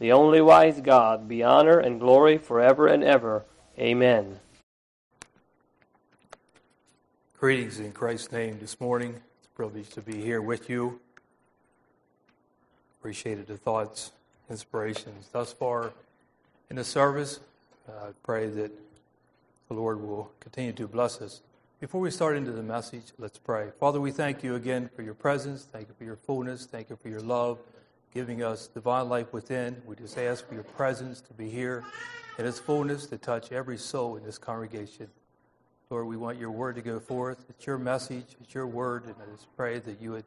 the only wise God, be honor and glory forever and ever. Amen. Greetings in Christ's name this morning. It's a privilege to be here with you. Appreciated the thoughts, inspirations thus far in the service. Uh, I pray that the Lord will continue to bless us. Before we start into the message, let's pray. Father, we thank you again for your presence. Thank you for your fullness. Thank you for your love giving us divine life within. We just ask for your presence to be here in its fullness to touch every soul in this congregation. Lord, we want your word to go forth. It's your message, it's your word, and I just pray that you would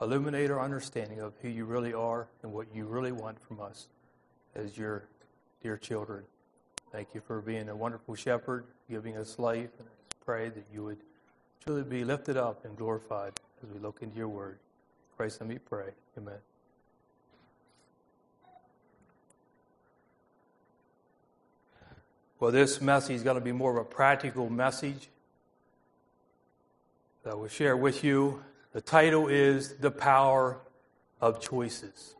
illuminate our understanding of who you really are and what you really want from us as your dear children. Thank you for being a wonderful shepherd, giving us life, and I just pray that you would truly be lifted up and glorified as we look into your word. Christ, let me pray. Amen. Well, this message is going to be more of a practical message that I will share with you. The title is The Power of Choices.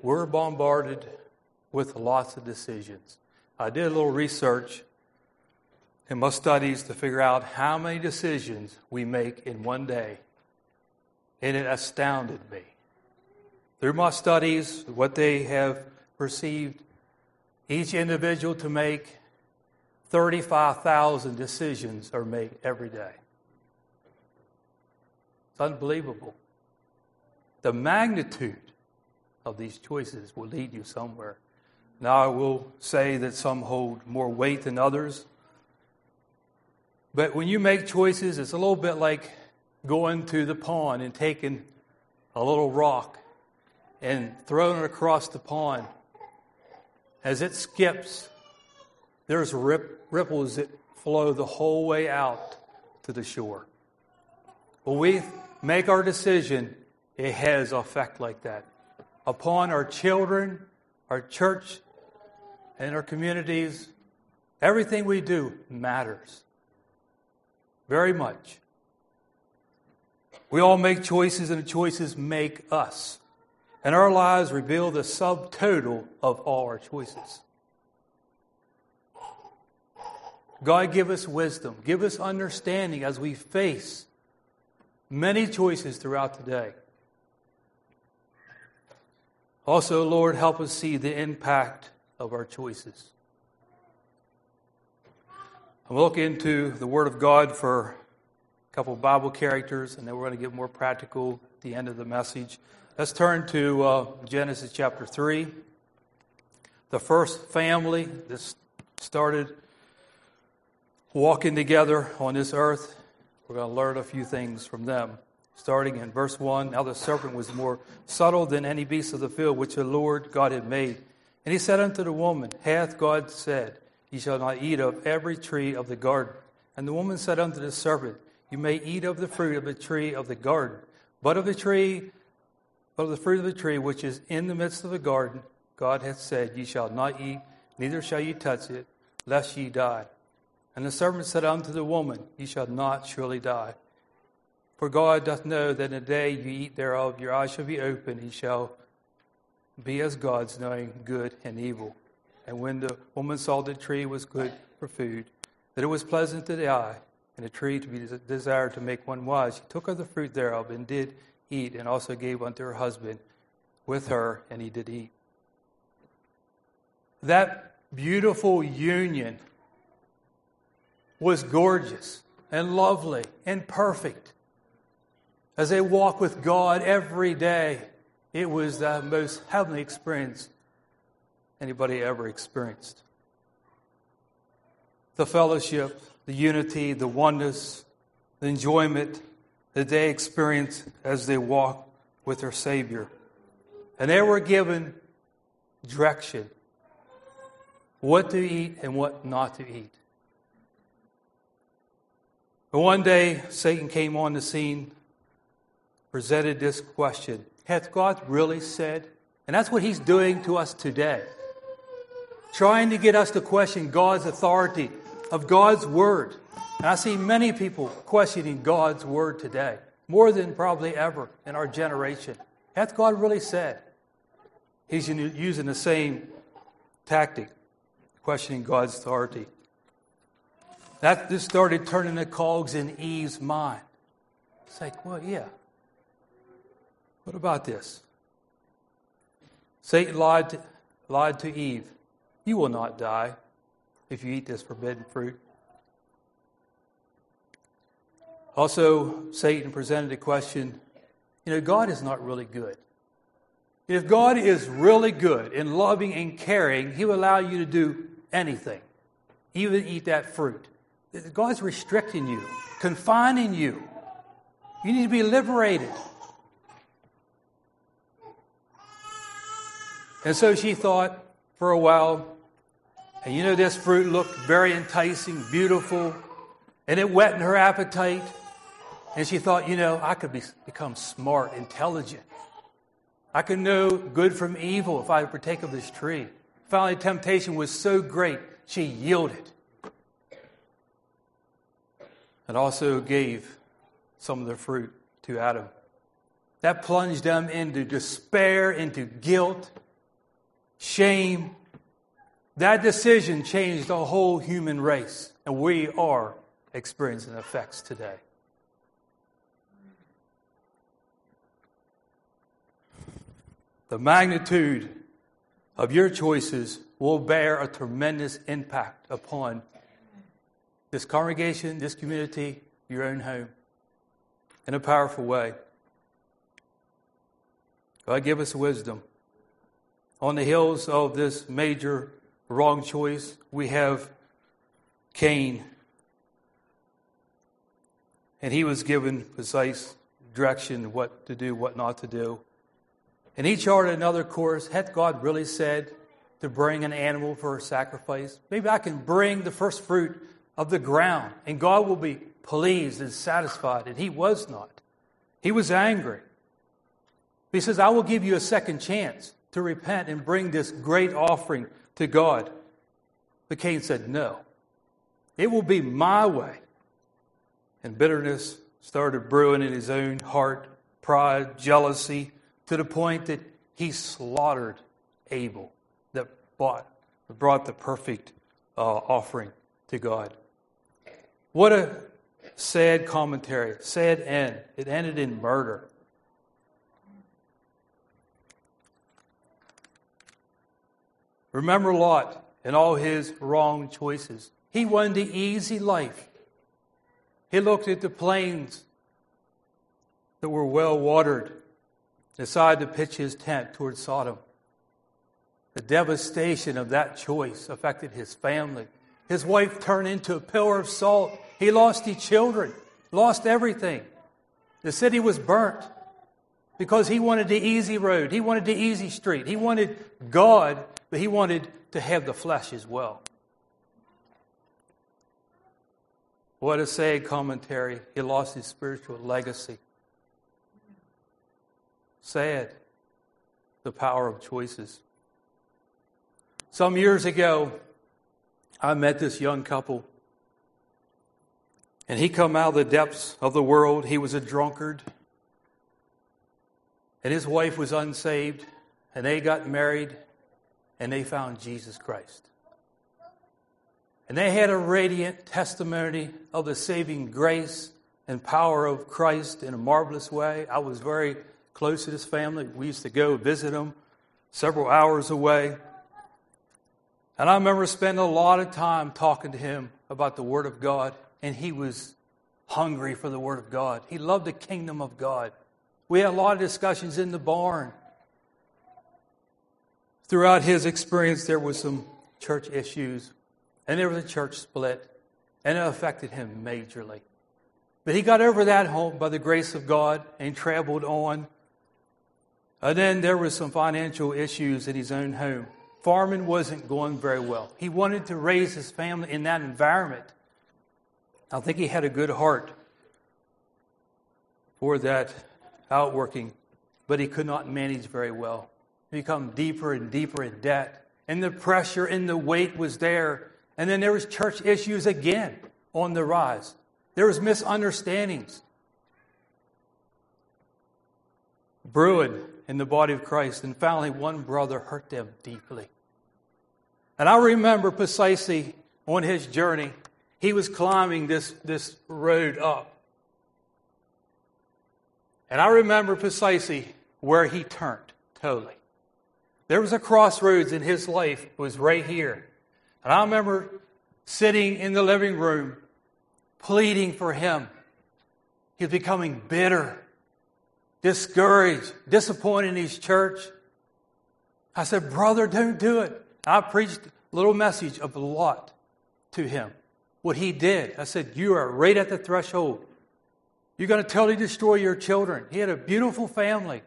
We're bombarded with lots of decisions. I did a little research in my studies to figure out how many decisions we make in one day, and it astounded me. Through my studies, what they have perceived each individual to make 35,000 decisions are made every day. It's unbelievable. The magnitude of these choices will lead you somewhere. Now, I will say that some hold more weight than others. But when you make choices, it's a little bit like going to the pond and taking a little rock and throwing it across the pond as it skips, there's rip, ripples that flow the whole way out to the shore. When we make our decision, it has effect like that upon our children, our church, and our communities. Everything we do matters very much. We all make choices, and the choices make us. And our lives reveal the subtotal of all our choices. God, give us wisdom, give us understanding as we face many choices throughout the day. Also, Lord, help us see the impact of our choices. I'm looking into the Word of God for a couple Bible characters, and then we're going to get more practical at the end of the message. Let's turn to uh, Genesis chapter 3. The first family that started walking together on this earth. We're going to learn a few things from them. Starting in verse 1 Now the serpent was more subtle than any beast of the field which the Lord God had made. And he said unto the woman, Hath God said, Ye shall not eat of every tree of the garden? And the woman said unto the serpent, You may eat of the fruit of the tree of the garden, but of the tree but of the fruit of the tree which is in the midst of the garden, God hath said, Ye shall not eat, neither shall ye touch it, lest ye die. And the serpent said unto the woman, Ye shall not surely die. For God doth know that in the day ye eat thereof, your eyes shall be opened, ye shall be as gods, knowing good and evil. And when the woman saw that the tree was good for food, that it was pleasant to the eye, and a tree to be desired to make one wise, she took of the fruit thereof and did eat, and also gave unto her husband with her, and he did eat. That beautiful union was gorgeous and lovely and perfect. As they walk with God every day, it was the most heavenly experience anybody ever experienced. The fellowship, the unity, the oneness, the enjoyment, that they experience as they walk with their Savior. And they were given direction what to eat and what not to eat. But one day, Satan came on the scene, presented this question Hath God really said? And that's what he's doing to us today. Trying to get us to question God's authority of God's word. And I see many people questioning God's word today, more than probably ever in our generation. Hath God really said? He's using the same tactic, questioning God's authority. That just started turning the cogs in Eve's mind. It's like, well, yeah. What about this? Satan lied to, lied to Eve. You will not die if you eat this forbidden fruit. Also, Satan presented a question you know, God is not really good. If God is really good and loving and caring, He will allow you to do anything, even eat that fruit. God's restricting you, confining you. You need to be liberated. And so she thought for a while, and you know, this fruit looked very enticing, beautiful, and it whetted her appetite. And she thought, you know, I could be, become smart, intelligent. I could know good from evil if I partake of this tree. Finally, temptation was so great, she yielded. And also gave some of the fruit to Adam. That plunged them into despair, into guilt, shame. That decision changed the whole human race, and we are experiencing effects today. The magnitude of your choices will bear a tremendous impact upon this congregation, this community, your own home, in a powerful way. God give us wisdom. On the heels of this major wrong choice, we have Cain. And he was given precise direction what to do, what not to do. And he charted another course. Had God really said to bring an animal for a sacrifice? Maybe I can bring the first fruit of the ground, and God will be pleased and satisfied. And he was not. He was angry. He says, I will give you a second chance to repent and bring this great offering to God. But Cain said, No. It will be my way. And bitterness started brewing in his own heart, pride, jealousy, to the point that he slaughtered Abel that bought, brought the perfect uh, offering to God. What a sad commentary, sad end. It ended in murder. Remember Lot and all his wrong choices. He wanted the easy life. He looked at the plains that were well watered, decided to pitch his tent towards Sodom. The devastation of that choice affected his family. His wife turned into a pillar of salt. He lost his children, lost everything. The city was burnt because he wanted the easy road. He wanted the easy street. He wanted God but he wanted to have the flesh as well. What a sad commentary. He lost his spiritual legacy. Sad, the power of choices. Some years ago, I met this young couple. And he come out of the depths of the world. He was a drunkard. And his wife was unsaved. And they got married and they found Jesus Christ. And they had a radiant testimony of the saving grace and power of Christ in a marvelous way. I was very close to his family. We used to go visit him several hours away. And I remember spending a lot of time talking to him about the Word of God, and he was hungry for the Word of God. He loved the kingdom of God. We had a lot of discussions in the barn Throughout his experience, there was some church issues, and there was a church split, and it affected him majorly. But he got over that home by the grace of God and traveled on And then there was some financial issues in his own home. Farming wasn't going very well. He wanted to raise his family in that environment. I think he had a good heart for that outworking, but he could not manage very well. He become deeper and deeper in debt. And the pressure and the weight was there. And then there was church issues again on the rise. There was misunderstandings. Brewing in the body of Christ. And finally, one brother hurt them deeply. And I remember precisely on his journey, he was climbing this, this road up. And I remember precisely where he turned totally. There was a crossroads in his life, it was right here. And I remember sitting in the living room pleading for him. He was becoming bitter discouraged, disappointed in his church. I said, Brother, don't do it. I preached a little message of a Lot to him. What he did, I said, You are right at the threshold. You're going to totally destroy your children. He had a beautiful family.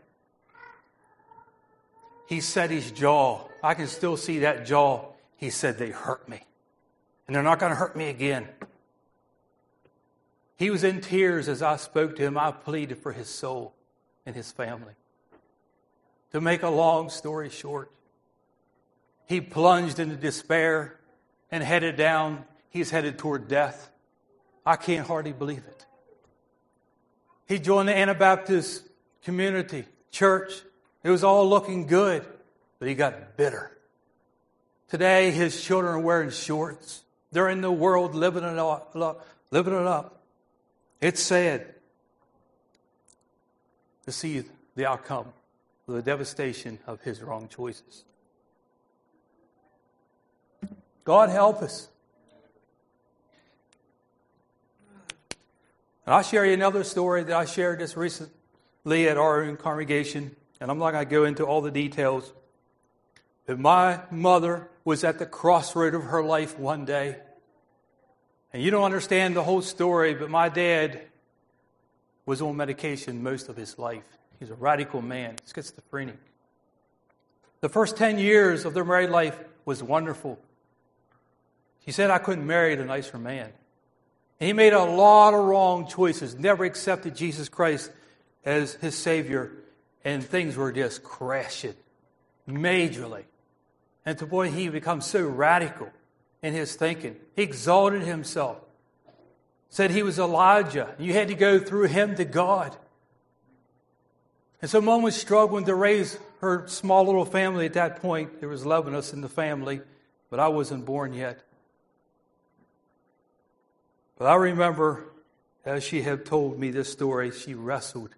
He set his jaw. I can still see that jaw. He said, They hurt me. And they're not going to hurt me again. He was in tears as I spoke to him. I pleaded for his soul and his family. To make a long story short, he plunged into despair and headed down. He's headed toward death. I can't hardly believe it. He joined the Anabaptist community, church. It was all looking good, but he got bitter. Today, his children are wearing shorts. They're in the world living it up. Living it up. It's sad to see the outcome of the devastation of his wrong choices. God help us. And I'll share you another story that I shared just recently at our own congregation, and I'm not going to go into all the details. But my mother was at the crossroad of her life one day. And you don't understand the whole story, but my dad was on medication most of his life. He's a radical man, schizophrenic. The first 10 years of their married life was wonderful. He said, I couldn't marry a nicer man. And he made a lot of wrong choices, never accepted Jesus Christ as his Savior, and things were just crashing majorly. And to the point he becomes so radical in his thinking. He exalted himself said he was Elijah. You had to go through him to God. And so mom was struggling to raise her small little family at that point. There was 11 of us in the family, but I wasn't born yet. But I remember, as she had told me this story, she wrestled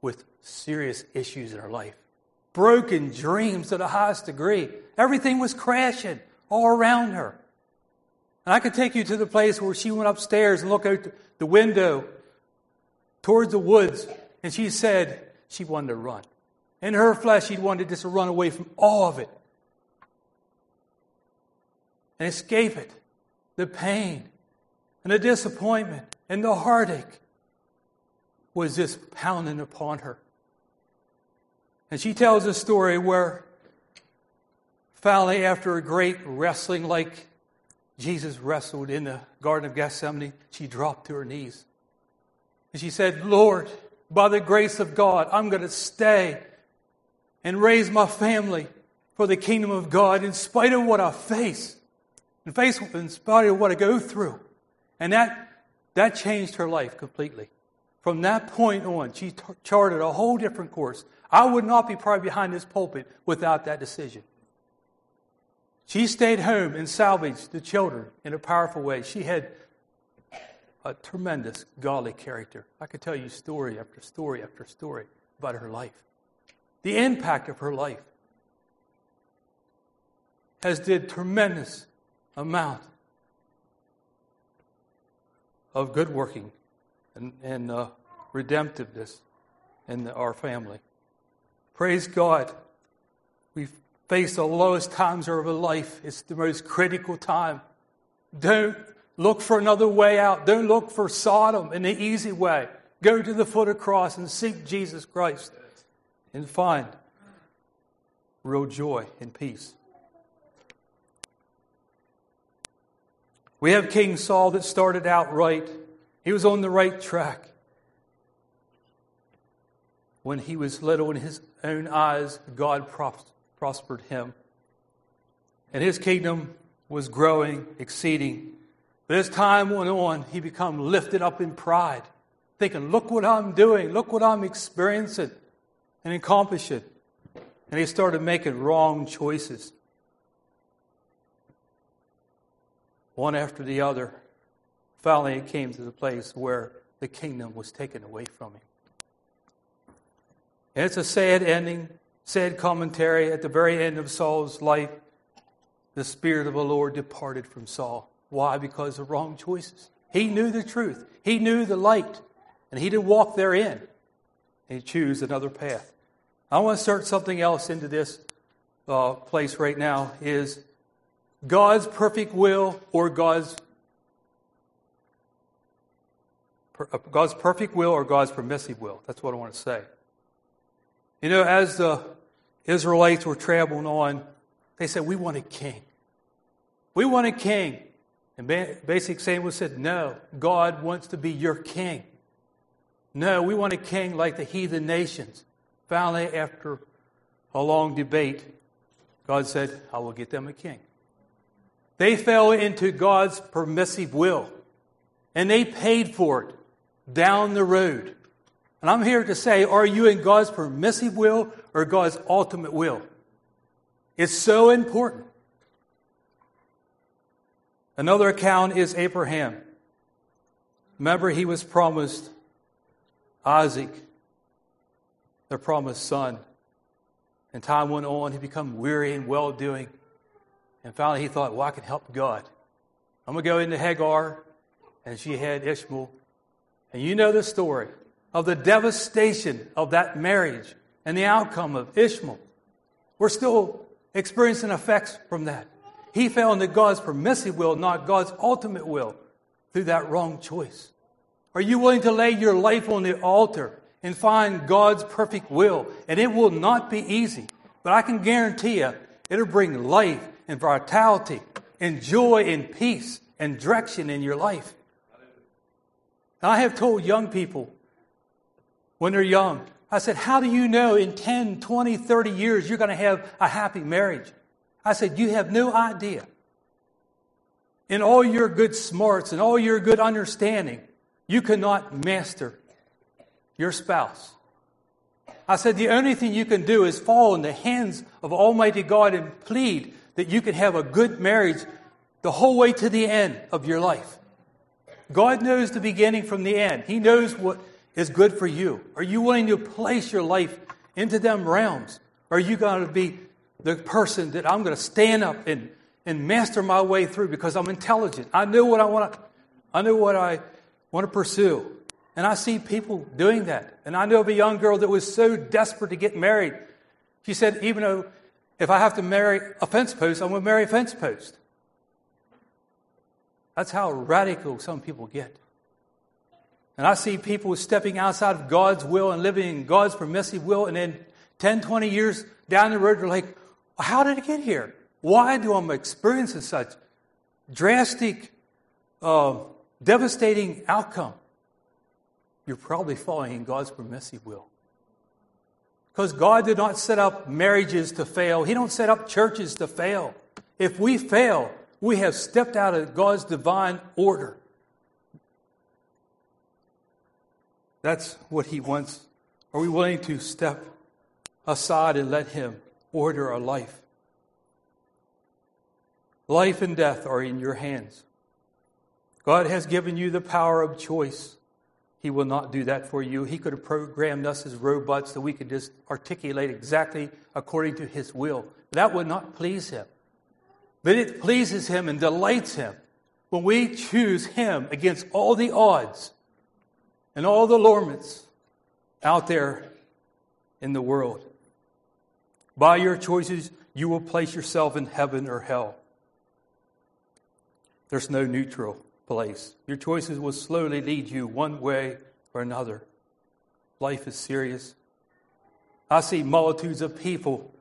with serious issues in her life. Broken dreams to the highest degree. Everything was crashing all around her. And I could take you to the place where she went upstairs and looked out the window towards the woods, and she said she wanted to run. In her flesh, she wanted just to run away from all of it and escape it the pain and the disappointment and the heartache was just pounding upon her. And she tells a story where finally, after a great wrestling like Jesus wrestled in the Garden of Gethsemane, she dropped to her knees. And she said, Lord, by the grace of God, I'm going to stay and raise my family for the kingdom of God in spite of what I face, in, face, in spite of what I go through. And that, that changed her life completely. From that point on, she t- charted a whole different course. I would not be probably behind this pulpit without that decision. She stayed home and salvaged the children in a powerful way. She had a tremendous godly character. I could tell you story after story after story about her life. The impact of her life has did tremendous amount of good working and, and uh, redemptiveness in our family. Praise God. We've face the lowest times of our life. It's the most critical time. Don't look for another way out. Don't look for Sodom in the easy way. Go to the foot of the cross and seek Jesus Christ and find real joy and peace. We have King Saul that started out right. He was on the right track. When he was little in his own eyes, God prospered him. And his kingdom was growing, exceeding. But as time went on, he became lifted up in pride, thinking, look what I'm doing, look what I'm experiencing and accomplishing. And he started making wrong choices. One after the other. Finally, it came to the place where the kingdom was taken away from him. And it's a sad ending, sad commentary at the very end of Saul's life. The Spirit of the Lord departed from Saul. Why? Because of wrong choices. He knew the truth, he knew the light, and he didn't walk therein. He chose another path. I want to start something else into this uh, place right now is God's perfect will or God's uh, God's perfect will or God's permissive will. That's what I want to say. You know, as the Israelites were traveling on, they said, We want a king. We want a king. And basic Samuel said, No, God wants to be your king. No, we want a king like the heathen nations. Finally, after a long debate, God said, I will get them a king. They fell into God's permissive will, and they paid for it down the road. And I'm here to say, are you in God's permissive will or God's ultimate will? It's so important. Another account is Abraham. Remember, he was promised Isaac, the promised son. And time went on, he became weary and well doing. And finally, he thought, well, I can help God. I'm going to go into Hagar, and she had Ishmael. And you know the story of the devastation of that marriage and the outcome of Ishmael. We're still experiencing effects from that. He fell into God's permissive will, not God's ultimate will, through that wrong choice. Are you willing to lay your life on the altar and find God's perfect will? And it will not be easy, but I can guarantee you it'll bring life and vitality and joy and peace and direction in your life. I have told young people when they're young, I said, How do you know in 10, 20, 30 years you're going to have a happy marriage? I said, You have no idea. In all your good smarts and all your good understanding, you cannot master your spouse. I said, The only thing you can do is fall in the hands of Almighty God and plead that you can have a good marriage the whole way to the end of your life. God knows the beginning from the end. He knows what is good for you. Are you willing to place your life into them realms? Are you going to be the person that I'm going to stand up and, and master my way through because I'm intelligent? I knew what I want to, I knew what I want to pursue. And I see people doing that. And I know of a young girl that was so desperate to get married. She said, even though if I have to marry a fence post, I'm going to marry a fence post. That's how radical some people get. And I see people stepping outside of God's will and living in God's permissive will, and then 10, 20 years down the road, they're like, how did it get here? Why do I experience such drastic, uh, devastating outcome? You're probably following in God's permissive will. Because God did not set up marriages to fail. He don't set up churches to fail. If we fail, we have stepped out of God's divine order. That's what he wants. Are we willing to step aside and let him order our life? Life and death are in your hands. God has given you the power of choice. He will not do that for you. He could have programmed us as robots that we could just articulate exactly according to His will. That would not please Him. But it pleases Him and delights Him when we choose Him against all the odds and all the allurements out there in the world. By your choices, you will place yourself in heaven or hell. There's no neutral place. Your choices will slowly lead you one way or another. Life is serious. I see multitudes of people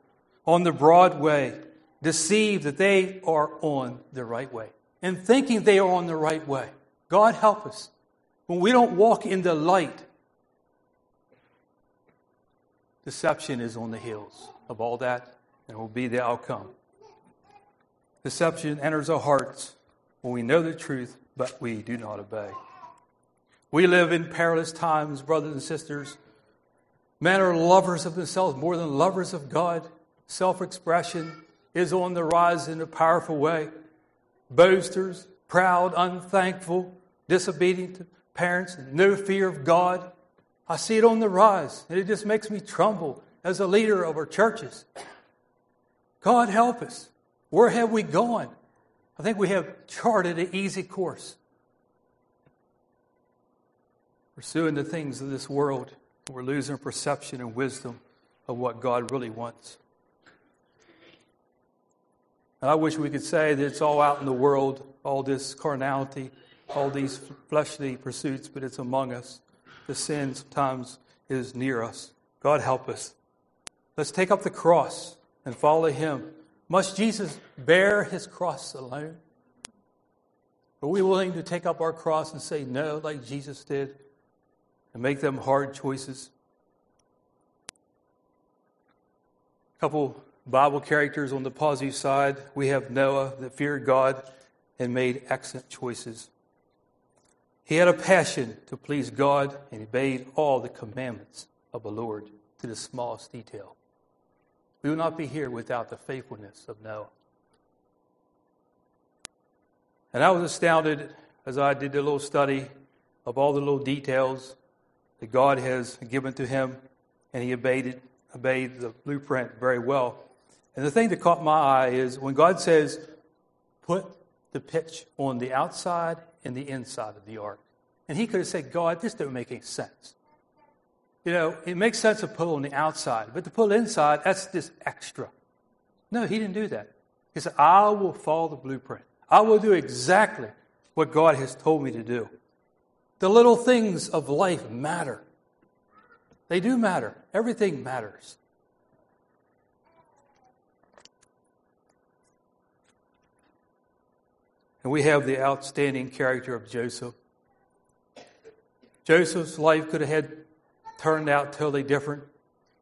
on the broad way, deceived that they are on the right way, and thinking they are on the right way. God help us. When we don't walk in the light, deception is on the heels of all that and will be the outcome. Deception enters our hearts when we know the truth, but we do not obey. We live in perilous times, brothers and sisters. Men are lovers of themselves more than lovers of God. Self expression is on the rise in a powerful way. Boasters, proud, unthankful, disobedient to parents, no fear of God. I see it on the rise, and it just makes me tremble as a leader of our churches. God help us. Where have we gone? I think we have charted an easy course. Pursuing the things of this world, we're losing perception and wisdom of what God really wants. And I wish we could say that it's all out in the world, all this carnality, all these fleshly pursuits, but it's among us. The sin sometimes is near us. God help us. Let's take up the cross and follow him. Must Jesus bear his cross alone? Are we willing to take up our cross and say no, like Jesus did, and make them hard choices? A couple Bible characters on the positive side. We have Noah that feared God and made excellent choices. He had a passion to please God and obeyed all the commandments of the Lord to the smallest detail. We would not be here without the faithfulness of Noah. And I was astounded as I did a little study of all the little details that God has given to him, and he obeyed it, obeyed the blueprint very well. And the thing that caught my eye is when God says, put the pitch on the outside and the inside of the ark. And he could have said, God, this doesn't make any sense. You know, it makes sense to pull on the outside, but to pull inside, that's just extra. No, he didn't do that. He said, I will follow the blueprint. I will do exactly what God has told me to do. The little things of life matter. They do matter. Everything matters. And we have the outstanding character of Joseph. Joseph's life could have had turned out totally different.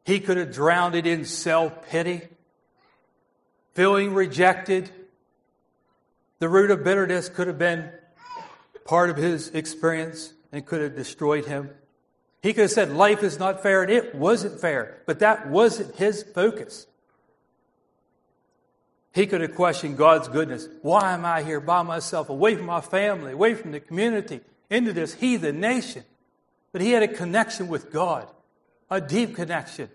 He could have drowned it in self pity, feeling rejected. The root of bitterness could have been part of his experience and could have destroyed him. He could have said, Life is not fair, and it wasn't fair, but that wasn't his focus. He could have questioned God's goodness. Why am I here by myself, away from my family, away from the community, into this heathen nation? But he had a connection with God, a deep connection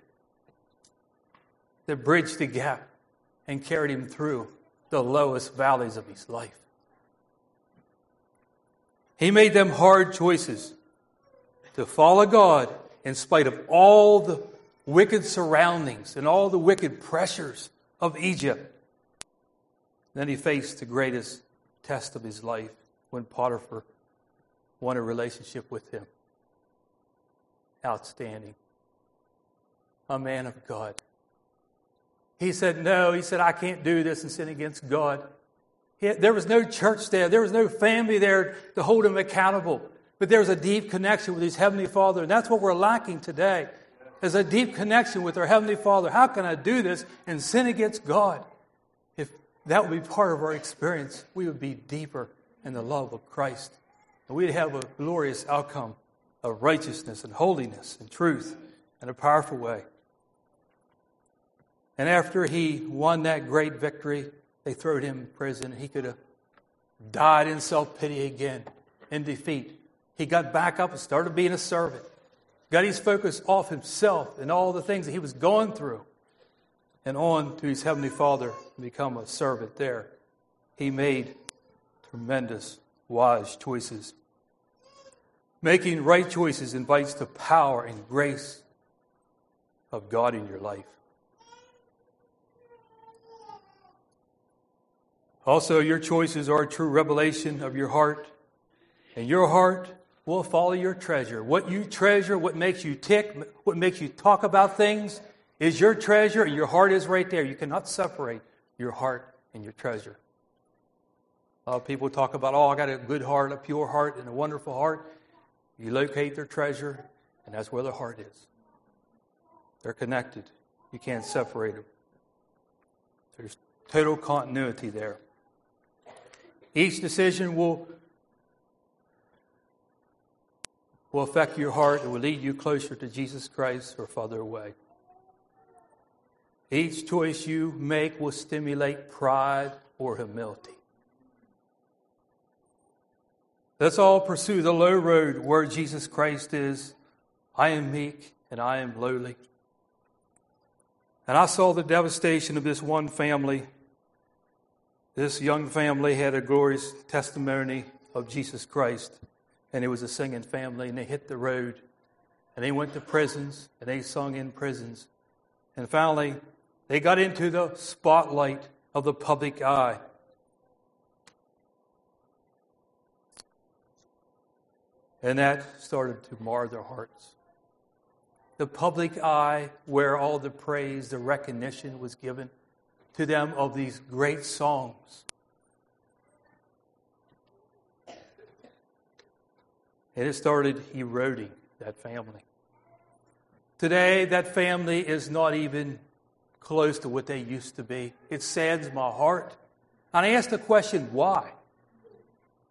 that bridged the gap and carried him through the lowest valleys of his life. He made them hard choices to follow God in spite of all the wicked surroundings and all the wicked pressures of Egypt. Then he faced the greatest test of his life when Potiphar wanted a relationship with him. Outstanding. A man of God. He said, No, he said, I can't do this and sin against God. He, there was no church there, there was no family there to hold him accountable. But there was a deep connection with his Heavenly Father, and that's what we're lacking today. There's a deep connection with our Heavenly Father. How can I do this and sin against God? That would be part of our experience. We would be deeper in the love of Christ. And we'd have a glorious outcome of righteousness and holiness and truth in a powerful way. And after he won that great victory, they threw him in prison. And he could have died in self pity again, in defeat. He got back up and started being a servant, got his focus off himself and all the things that he was going through and on to his Heavenly Father and become a servant there. He made tremendous, wise choices. Making right choices invites the power and grace of God in your life. Also, your choices are a true revelation of your heart, and your heart will follow your treasure. What you treasure, what makes you tick, what makes you talk about things, is your treasure, and your heart is right there. You cannot separate your heart and your treasure. A lot of people talk about, oh, I got a good heart, a pure heart, and a wonderful heart. You locate their treasure, and that's where their heart is. They're connected. You can't separate them. There's total continuity there. Each decision will, will affect your heart. It will lead you closer to Jesus Christ or farther away. Each choice you make will stimulate pride or humility. Let's all pursue the low road where Jesus Christ is. I am meek and I am lowly. And I saw the devastation of this one family. This young family had a glorious testimony of Jesus Christ, and it was a singing family, and they hit the road, and they went to prisons, and they sung in prisons. And finally, they got into the spotlight of the public eye. And that started to mar their hearts the public eye where all the praise, the recognition was given to them of these great songs. And it started eroding that family. Today, that family is not even close to what they used to be. It saddens my heart. And I ask the question why?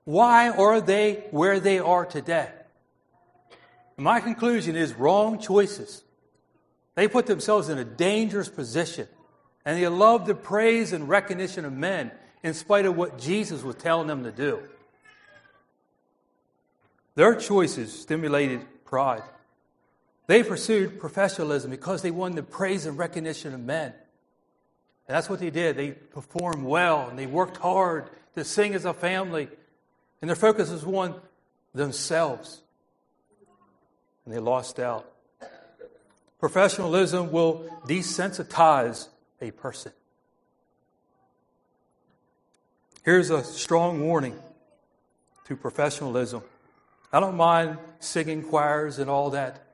Why are they where they are today? my conclusion is wrong choices. They put themselves in a dangerous position, and they love the praise and recognition of men in spite of what Jesus was telling them to do. Their choices stimulated pride. They pursued professionalism because they wanted the praise and recognition of men. And that's what they did. They performed well and they worked hard to sing as a family. And their focus was on themselves and they lost out. Professionalism will desensitize a person. Here's a strong warning to professionalism. I don't mind singing choirs and all that,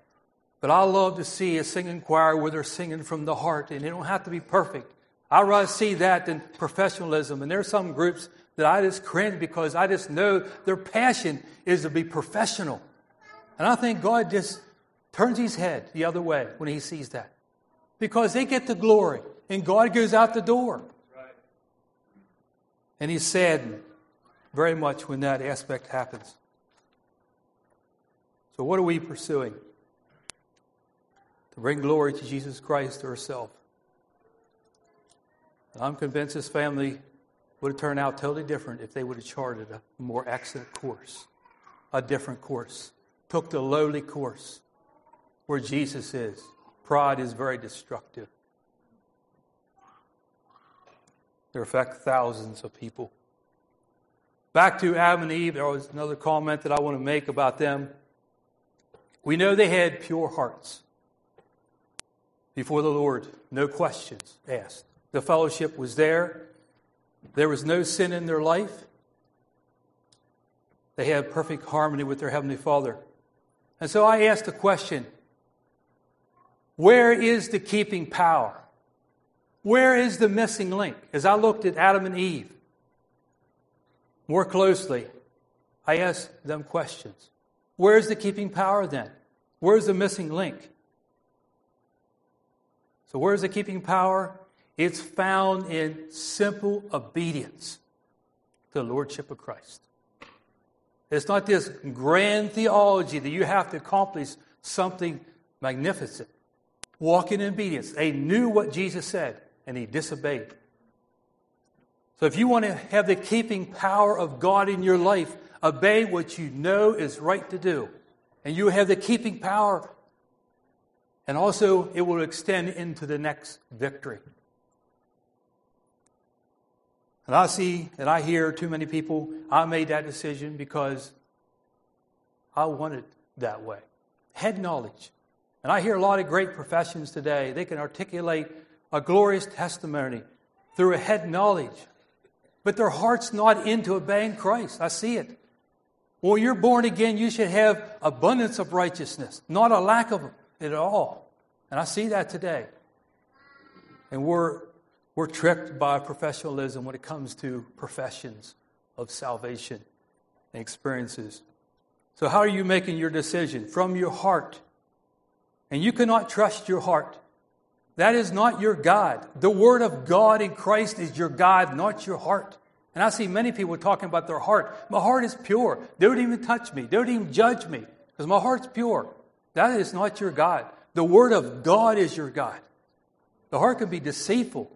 but I love to see a singing choir where they're singing from the heart, and they don't have to be perfect. I'd rather see that than professionalism. And there are some groups that I just cringe because I just know their passion is to be professional. And I think God just turns his head the other way when he sees that. Because they get the glory and God goes out the door. And he's saddened very much when that aspect happens. So, what are we pursuing? To bring glory to Jesus Christ herself. And I'm convinced this family would have turned out totally different if they would have charted a more excellent course, a different course took the lowly course where Jesus is. Pride is very destructive. They affect thousands of people. Back to Adam and Eve, there was another comment that I want to make about them. We know they had pure hearts before the Lord, no questions asked. The fellowship was there, there was no sin in their life. They had perfect harmony with their Heavenly Father. And so I asked the question where is the keeping power? Where is the missing link? As I looked at Adam and Eve more closely, I asked them questions. Where's the keeping power then? Where's the missing link? So, where's the keeping power? It's found in simple obedience to the Lordship of Christ. It's not this grand theology that you have to accomplish something magnificent. Walk in obedience. They knew what Jesus said, and he disobeyed. So if you want to have the keeping power of God in your life, obey what you know is right to do. And you have the keeping power. And also, it will extend into the next victory. And I see and I hear too many people, I made that decision because I wanted that way. Head knowledge. And I hear a lot of great professions today. They can articulate a glorious testimony through a head knowledge, but their heart's not into obeying Christ. I see it. Well, you're born again, you should have abundance of righteousness, not a lack of it at all. And I see that today. And we're, we're tricked by professionalism when it comes to professions of salvation and experiences. So, how are you making your decision? From your heart. And you cannot trust your heart. That is not your God. The Word of God in Christ is your God, not your heart. And I see many people talking about their heart. My heart is pure. They don't even touch me. They don't even judge me because my heart's pure. That is not your God. The Word of God is your God. The heart can be deceitful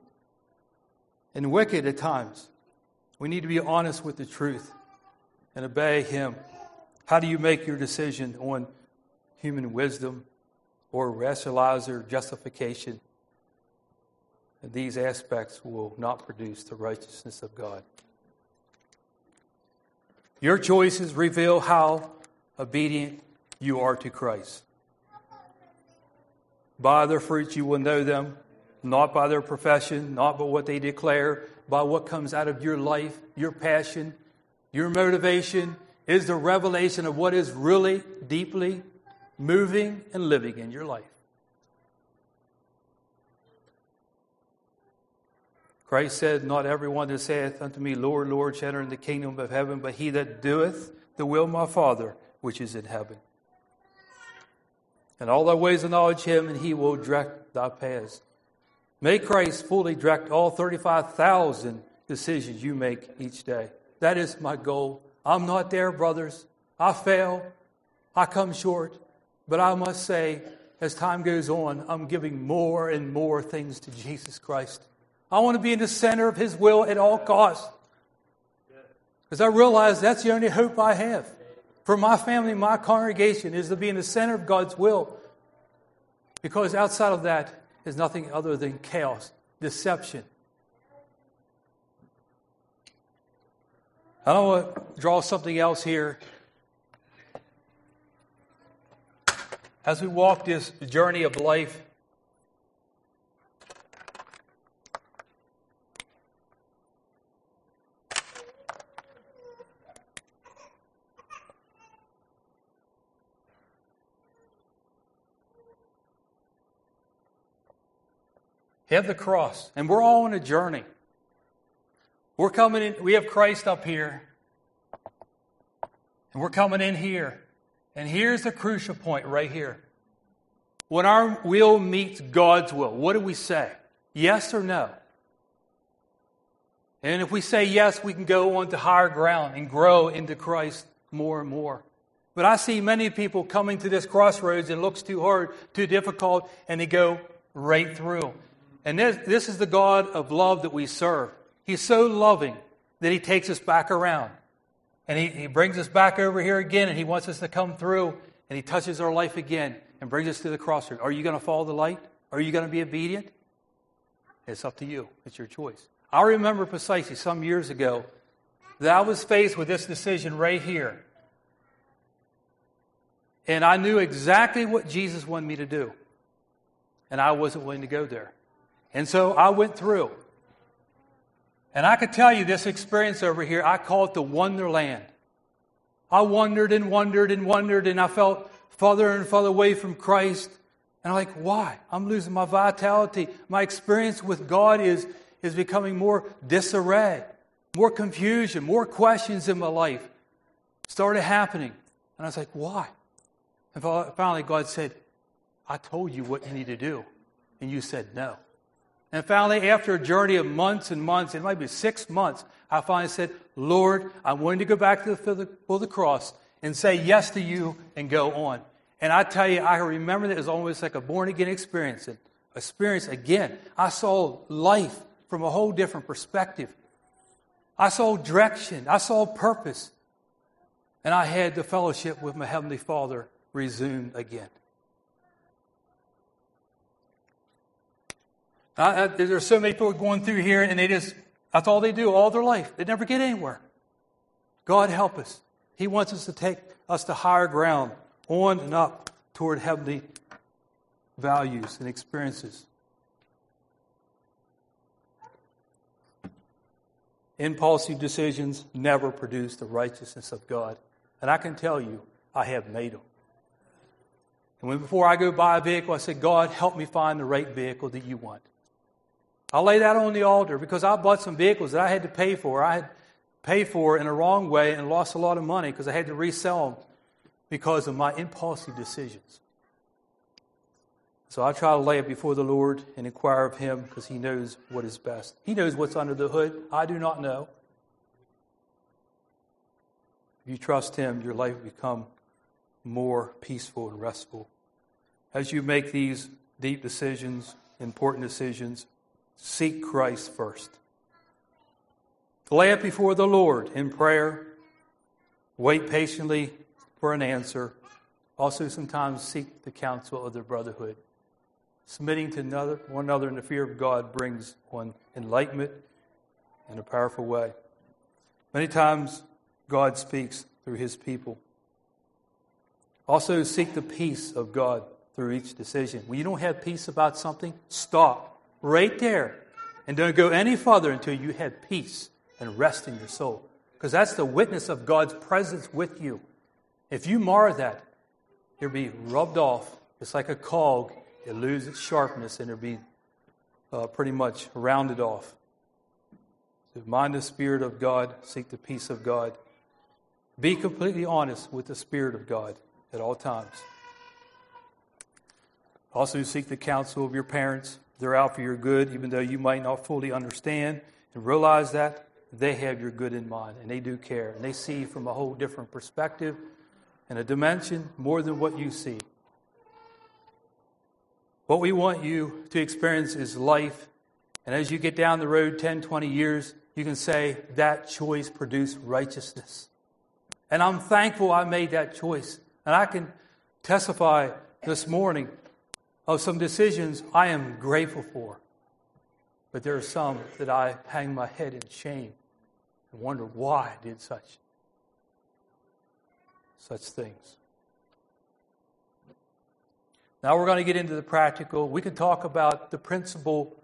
and wicked at times. We need to be honest with the truth and obey Him. How do you make your decision on human wisdom or rationalizer justification? These aspects will not produce the righteousness of God. Your choices reveal how obedient you are to Christ. By their fruits you will know them, not by their profession, not by what they declare, by what comes out of your life, your passion, your motivation is the revelation of what is really deeply moving and living in your life. Christ said, Not everyone that saith unto me, Lord, Lord, shall enter in the kingdom of heaven, but he that doeth the will of my Father which is in heaven. And all thy ways acknowledge him, and he will direct thy paths. May Christ fully direct all 35,000 decisions you make each day. That is my goal. I'm not there, brothers. I fail. I come short. But I must say, as time goes on, I'm giving more and more things to Jesus Christ. I want to be in the center of His will at all costs. Because I realize that's the only hope I have for my family, my congregation, is to be in the center of God's will. Because outside of that is nothing other than chaos, deception. I want to draw something else here. As we walk this journey of life, have the cross, and we're all on a journey. We're coming in, we have Christ up here, and we're coming in here. And here's the crucial point right here. When our will meets God's will, what do we say? Yes or no? And if we say yes, we can go on to higher ground and grow into Christ more and more. But I see many people coming to this crossroads, and it looks too hard, too difficult, and they go right through. And this, this is the God of love that we serve. He's so loving that He takes us back around. And he, he brings us back over here again, and He wants us to come through, and He touches our life again and brings us to the crossroads. Are you going to follow the light? Are you going to be obedient? It's up to you. It's your choice. I remember precisely some years ago that I was faced with this decision right here. And I knew exactly what Jesus wanted me to do. And I wasn't willing to go there. And so I went through. And I could tell you this experience over here, I call it the Wonderland. I wondered and wondered and wondered, and I felt farther and farther away from Christ. And I'm like, why? I'm losing my vitality. My experience with God is, is becoming more disarray, more confusion, more questions in my life started happening. And I was like, why? And finally, God said, I told you what you need to do. And you said no. And finally, after a journey of months and months, it might be six months, I finally said, Lord, I'm willing to go back to the foot of the cross and say yes to you and go on. And I tell you, I remember that it was almost like a born again experience. And experience again. I saw life from a whole different perspective. I saw direction. I saw purpose. And I had the fellowship with my Heavenly Father resumed again. I, I, there's so many people going through here, and they just, that's all they do all their life. They never get anywhere. God help us. He wants us to take us to higher ground, on and up toward heavenly values and experiences. Impulsive decisions never produce the righteousness of God. And I can tell you, I have made them. And when before I go buy a vehicle, I say, God, help me find the right vehicle that you want. I'll lay that on the altar because I bought some vehicles that I had to pay for. I had paid for in a wrong way and lost a lot of money because I had to resell them because of my impulsive decisions. So I try to lay it before the Lord and inquire of Him because He knows what is best. He knows what's under the hood. I do not know. If you trust Him, your life will become more peaceful and restful. As you make these deep decisions, important decisions, seek Christ first. Lay it before the Lord in prayer. Wait patiently for an answer. Also, sometimes seek the counsel of the brotherhood. Submitting to another, one another in the fear of God brings one enlightenment in a powerful way. Many times, God speaks through his people. Also, seek the peace of God through each decision. When you don't have peace about something, stop right there and don't go any further until you have peace and rest in your soul. Because that's the witness of God's presence with you. If you mar that, you'll be rubbed off. It's like a cog it loses its sharpness and it'll be uh, pretty much rounded off. So mind the Spirit of God, seek the peace of God. Be completely honest with the Spirit of God at all times. Also, seek the counsel of your parents. They're out for your good, even though you might not fully understand. And realize that they have your good in mind and they do care. And they see from a whole different perspective and a dimension more than what you see. What we want you to experience is life. And as you get down the road 10, 20 years, you can say, that choice produced righteousness. And I'm thankful I made that choice. And I can testify this morning of some decisions I am grateful for. But there are some that I hang my head in shame and wonder why I did such such things. Now we're going to get into the practical. We can talk about the principle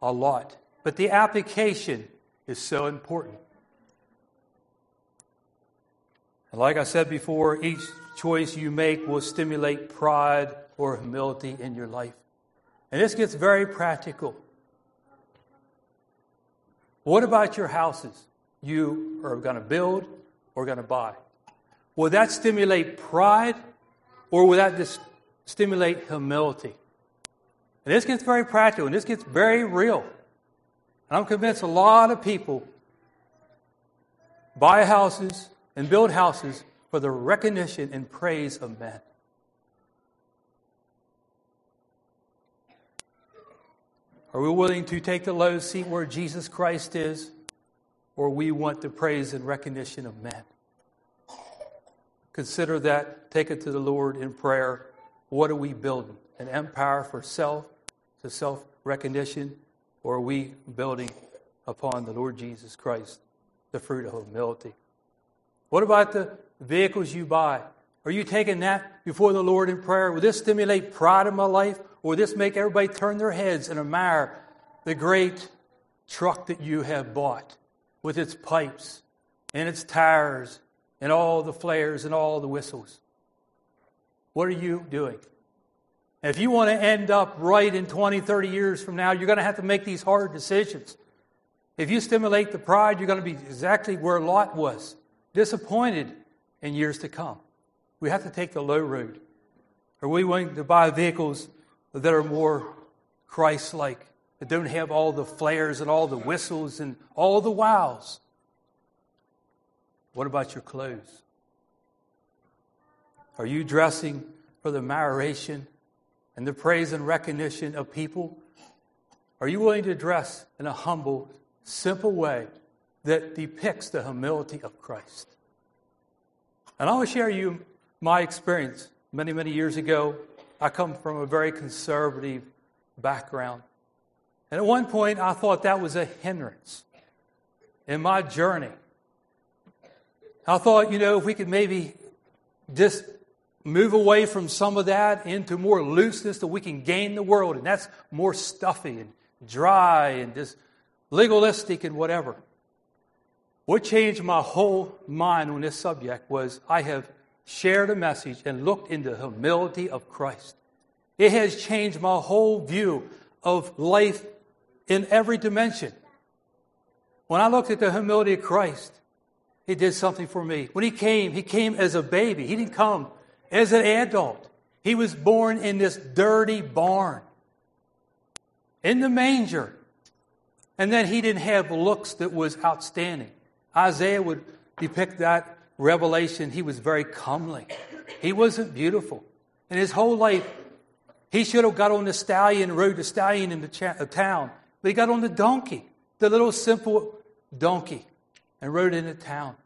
a lot, but the application is so important. Like I said before, each choice you make will stimulate pride or humility in your life. And this gets very practical. What about your houses you are going to build or going to buy? Will that stimulate pride or will that stimulate humility. And this gets very practical and this gets very real. And I'm convinced a lot of people buy houses and build houses for the recognition and praise of men. Are we willing to take the low seat where Jesus Christ is, or we want the praise and recognition of men? Consider that, take it to the Lord in prayer, what are we building? An empire for self, to self recognition, or are we building upon the Lord Jesus Christ, the fruit of humility? What about the vehicles you buy? Are you taking that before the Lord in prayer? Will this stimulate pride in my life? Or will this make everybody turn their heads and admire the great truck that you have bought with its pipes and its tires and all the flares and all the whistles? What are you doing? If you want to end up right in 20, 30 years from now, you're going to have to make these hard decisions. If you stimulate the pride, you're going to be exactly where Lot was, disappointed in years to come. We have to take the low road. Are we willing to buy vehicles that are more Christ like, that don't have all the flares and all the whistles and all the wows? What about your clothes? Are you dressing for the admiration and the praise and recognition of people? Are you willing to dress in a humble, simple way that depicts the humility of Christ? And I want to share you my experience. Many, many years ago, I come from a very conservative background. And at one point, I thought that was a hindrance in my journey. I thought, you know, if we could maybe just move away from some of that into more looseness that we can gain the world. And that's more stuffy and dry and just legalistic and whatever. What changed my whole mind on this subject was I have shared a message and looked into the humility of Christ. It has changed my whole view of life in every dimension. When I looked at the humility of Christ, he did something for me. When he came, he came as a baby. He didn't come as an adult. He was born in this dirty barn, in the manger. And then he didn't have looks that was outstanding. Isaiah would depict that revelation. He was very comely. He wasn't beautiful. And his whole life, he should have got on the stallion, rode the stallion in the cha- uh, town. But he got on the donkey, the little simple donkey, and rode into town.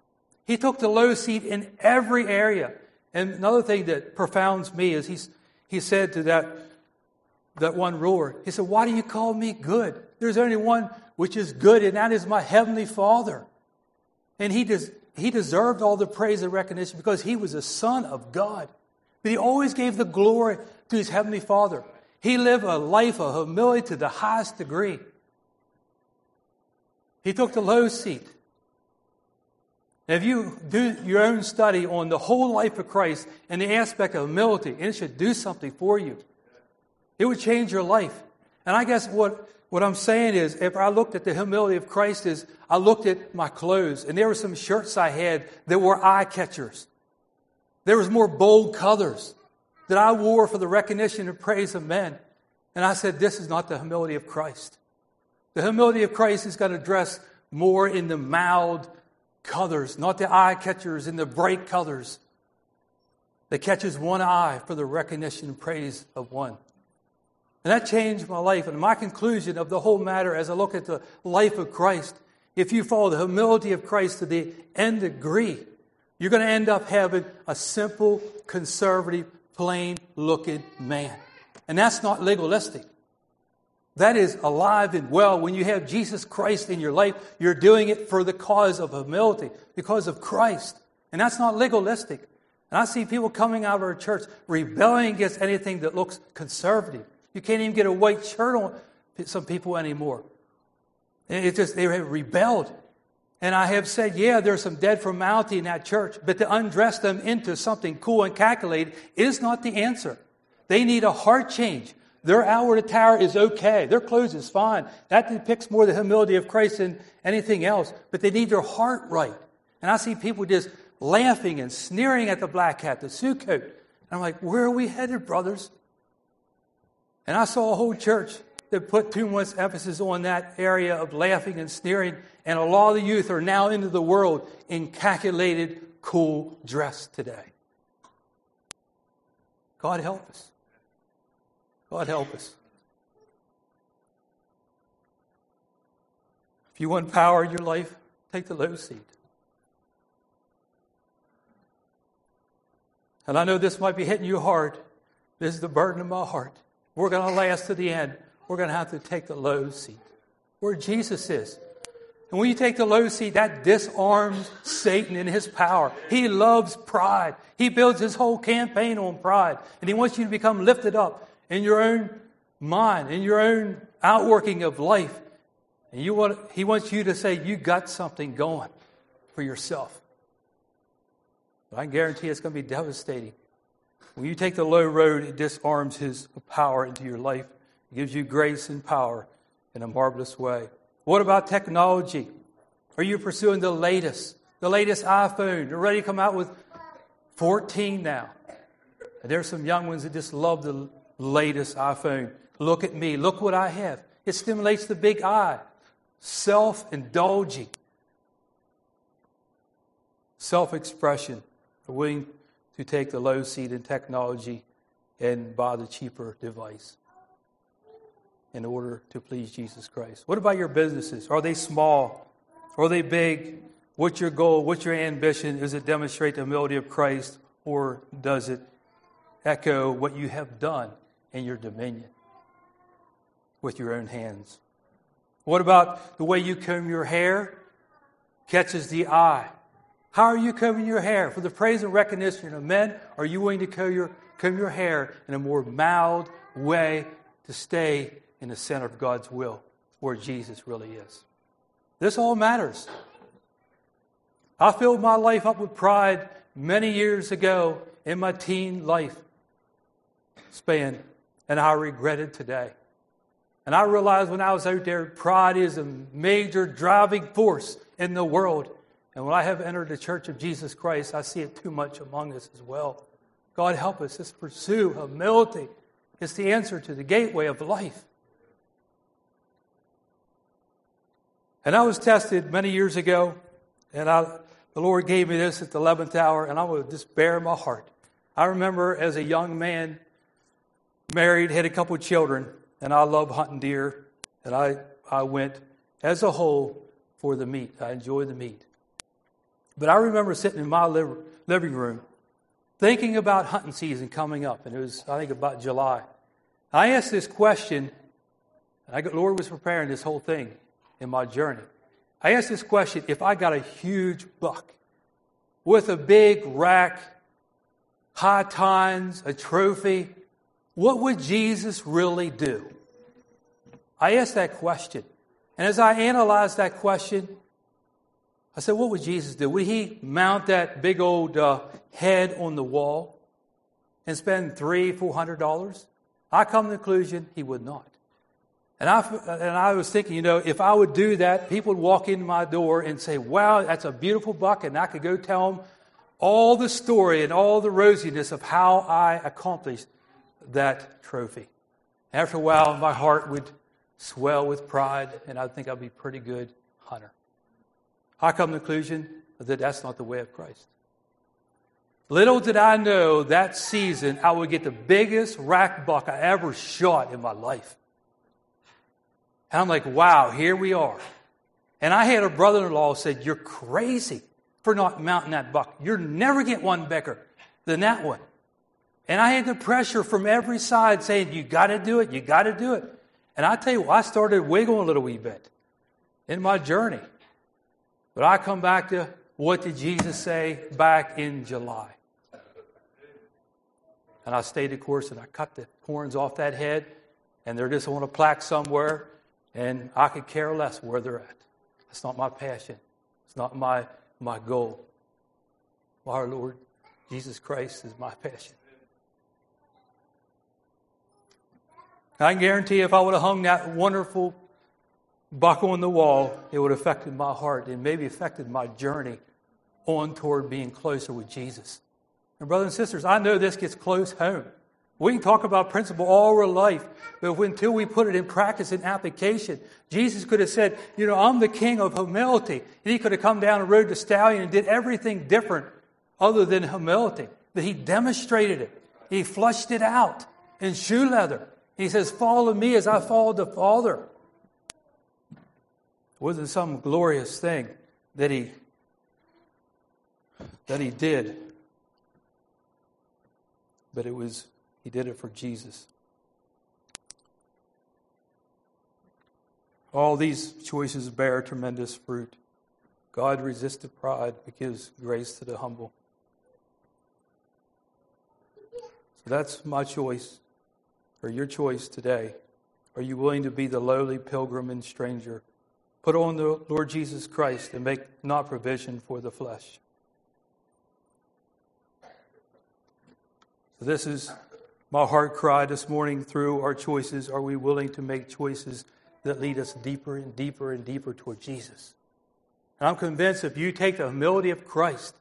He took the low seat in every area. And another thing that profounds me is he's, he said to that, that one ruler, he said, Why do you call me good? There's only one which is good, and that is my heavenly Father. And he, des- he deserved all the praise and recognition because he was a son of God. But he always gave the glory to his heavenly Father. He lived a life of humility to the highest degree. He took the low seat. if you do your own study on the whole life of Christ and the aspect of humility, it should do something for you. It would change your life. And I guess what, what I'm saying is, if I looked at the humility of Christ, is I looked at my clothes, and there were some shirts I had that were eye catchers. There was more bold colors that I wore for the recognition and praise of men. And I said, this is not the humility of Christ. The humility of Christ is going to dress more in the mild colors, not the eye catchers in the bright colors that catches one eye for the recognition and praise of one. And that changed my life. And my conclusion of the whole matter as I look at the life of Christ, if you follow the humility of Christ to the end degree, you're going to end up having a simple, conservative, plain looking man. And that's not legalistic. That is alive and well. When you have Jesus Christ in your life, you're doing it for the cause of humility, because of Christ. And that's not legalistic. And I see people coming out of our church rebelling against anything that looks conservative. You can't even get a white shirt on some people anymore. It's just they have rebelled. And I have said, yeah, there's some dead formality in that church, but to undress them into something cool and calculated is not the answer. They need a heart change. Their outward attire is okay. Their clothes is fine. That depicts more the humility of Christ than anything else. But they need their heart right. And I see people just laughing and sneering at the black hat, the suit coat. And I'm like, where are we headed, brothers? And I saw a whole church that put too much emphasis on that area of laughing and sneering. And a lot of the youth are now into the world in calculated, cool dress today. God help us. God help us. If you want power in your life, take the low seat. And I know this might be hitting you hard. This is the burden of my heart. We're going to last to the end. We're going to have to take the low seat where Jesus is. And when you take the low seat, that disarms Satan in his power. He loves pride. He builds his whole campaign on pride. And he wants you to become lifted up in your own mind, in your own outworking of life. And you want, he wants you to say, You got something going for yourself. But I guarantee it's going to be devastating. When you take the low road, it disarms his power into your life. It gives you grace and power in a marvelous way. What about technology? Are you pursuing the latest, the latest iPhone? They're ready to come out with 14 now. And there's some young ones that just love the latest iPhone. Look at me. Look what I have. It stimulates the big eye. Self indulging. Self expression. Willing to take the low seat in technology and buy the cheaper device in order to please Jesus Christ. What about your businesses? Are they small? Are they big? What's your goal? What's your ambition? Does it demonstrate the humility of Christ or does it echo what you have done in your dominion with your own hands. What about the way you comb your hair? Catches the eye. How are you combing your hair? For the praise and recognition of men, are you willing to comb your, comb your hair in a more mild way to stay in the center of God's will, where Jesus really is? This all matters. I filled my life up with pride many years ago in my teen life span and I regret it today. And I realized when I was out there, pride is a major driving force in the world. And when I have entered the church of Jesus Christ, I see it too much among us as well. God help us. Let's pursue humility. It's the answer to the gateway of life. And I was tested many years ago, and I, the Lord gave me this at the 11th hour, and I will just bear in my heart. I remember as a young man, married, had a couple of children, and I love hunting deer, and I, I went as a whole for the meat. I enjoy the meat. But I remember sitting in my living room thinking about hunting season coming up, and it was, I think, about July. I asked this question, and I, Lord was preparing this whole thing in my journey. I asked this question if I got a huge buck with a big rack, high tines, a trophy, what would Jesus really do? I asked that question. And as I analyzed that question, I said, what would Jesus do? Would he mount that big old uh, head on the wall and spend three, four hundred dollars? I come to the conclusion he would not. And I, and I was thinking, you know, if I would do that, people would walk in my door and say, wow, that's a beautiful buck. And I could go tell them all the story and all the rosiness of how I accomplished that trophy. After a while, my heart would swell with pride, and I think I'd be a pretty good hunter. I come to the conclusion that that's not the way of Christ. Little did I know that season I would get the biggest rack buck I ever shot in my life. And I'm like, wow, here we are. And I had a brother in law said, You're crazy for not mounting that buck. You'll never get one bigger than that one. And I had the pressure from every side saying, You got to do it, you got to do it. And I tell you what, I started wiggling a little wee bit in my journey. But I come back to what did Jesus say back in July? And I stayed the course and I cut the horns off that head, and they're just on a plaque somewhere, and I could care less where they're at. That's not my passion. It's not my, my goal. Our Lord Jesus Christ is my passion. I can guarantee if I would have hung that wonderful buck on the wall, it would have affected my heart and maybe affected my journey on toward being closer with Jesus. And, brothers and sisters, I know this gets close home. We can talk about principle all our life, but until we put it in practice and application, Jesus could have said, You know, I'm the king of humility. And he could have come down and rode the stallion and did everything different other than humility. But he demonstrated it, he flushed it out in shoe leather. He says, Follow me as I followed the Father. It wasn't some glorious thing that he that he did. But it was he did it for Jesus. All these choices bear tremendous fruit. God resisted pride, but gives grace to the humble. So that's my choice or your choice today. Are you willing to be the lowly pilgrim and stranger? Put on the Lord Jesus Christ and make not provision for the flesh. So this is my heart cry this morning through our choices. Are we willing to make choices that lead us deeper and deeper and deeper toward Jesus? And I'm convinced if you take the humility of Christ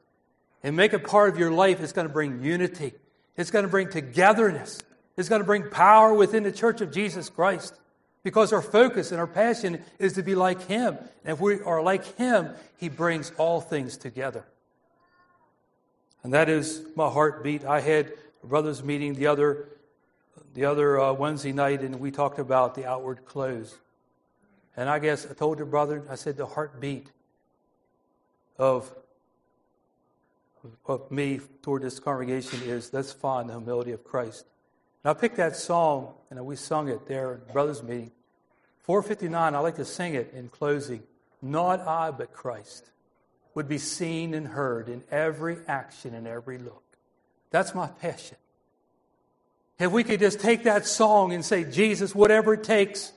and make it part of your life, it's going to bring unity. It's going to bring togetherness It's going to bring power within the church of Jesus Christ because our focus and our passion is to be like Him. And if we are like Him, He brings all things together. And that is my heartbeat. I had a brothers' meeting the other, the other uh, Wednesday night, and we talked about the outward clothes. And I guess I told the brother, I said, the heartbeat of, of me toward this congregation is let's find the humility of Christ. And I picked that song, and we sung it there at Brothers Meeting. 459, I like to sing it in closing. Not I, but Christ would be seen and heard in every action and every look. That's my passion. If we could just take that song and say, Jesus, whatever it takes,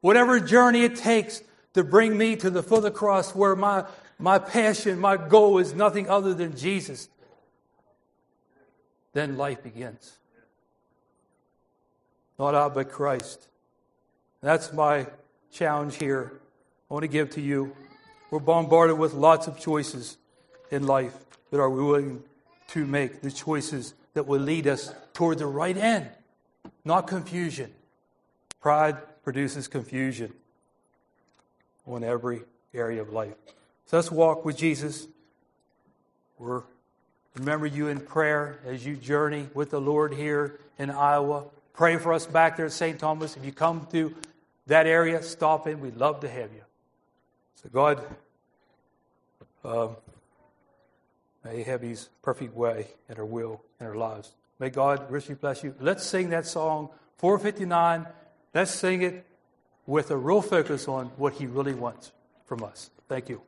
whatever journey it takes to bring me to the foot of the cross where my, my passion, my goal is nothing other than Jesus, then life begins not I, but Christ. That's my challenge here. I want to give to you. We're bombarded with lots of choices in life, but are we willing to make the choices that will lead us toward the right end, not confusion? Pride produces confusion on every area of life. So let's walk with Jesus. We're remember you in prayer as you journey with the Lord here in Iowa. Pray for us back there at St. Thomas. If you come to that area, stop in. We'd love to have you. So God uh, may have His perfect way and our will in our lives. May God richly bless you. Let's sing that song, 459. Let's sing it with a real focus on what He really wants from us. Thank you.